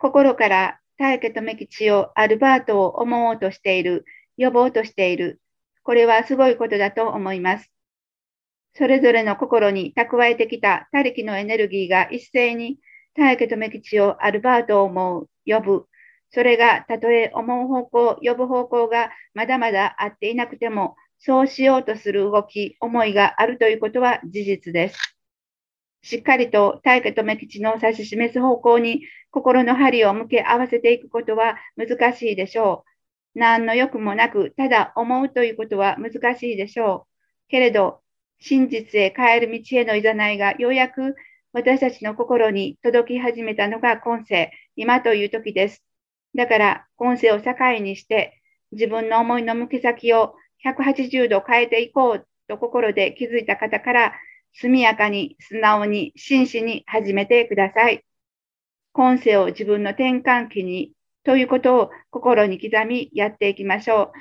心から大家とめ吉をアルバートを思おうとしている、呼ぼうとしている。これはすごいことだと思います。それぞれの心に蓄えてきた他力のエネルギーが一斉に大家とめ吉をアルバートを思う、呼ぶ。それがたとえ思う方向、呼ぶ方向がまだまだ合っていなくても、そうしようとする動き、思いがあるということは事実です。しっかりと大家とめ吉の指し示す方向に心の針を向け合わせていくことは難しいでしょう。何の欲もなく、ただ思うということは難しいでしょう。けれど、真実へ帰る道へのいざないがようやく私たちの心に届き始めたのが今世、今という時です。だから、今世を境にして、自分の思いの向き先を180度変えていこうと心で気づいた方から、速やかに、素直に、真摯に始めてください。今世を自分の転換期にということを心に刻みやっていきましょう。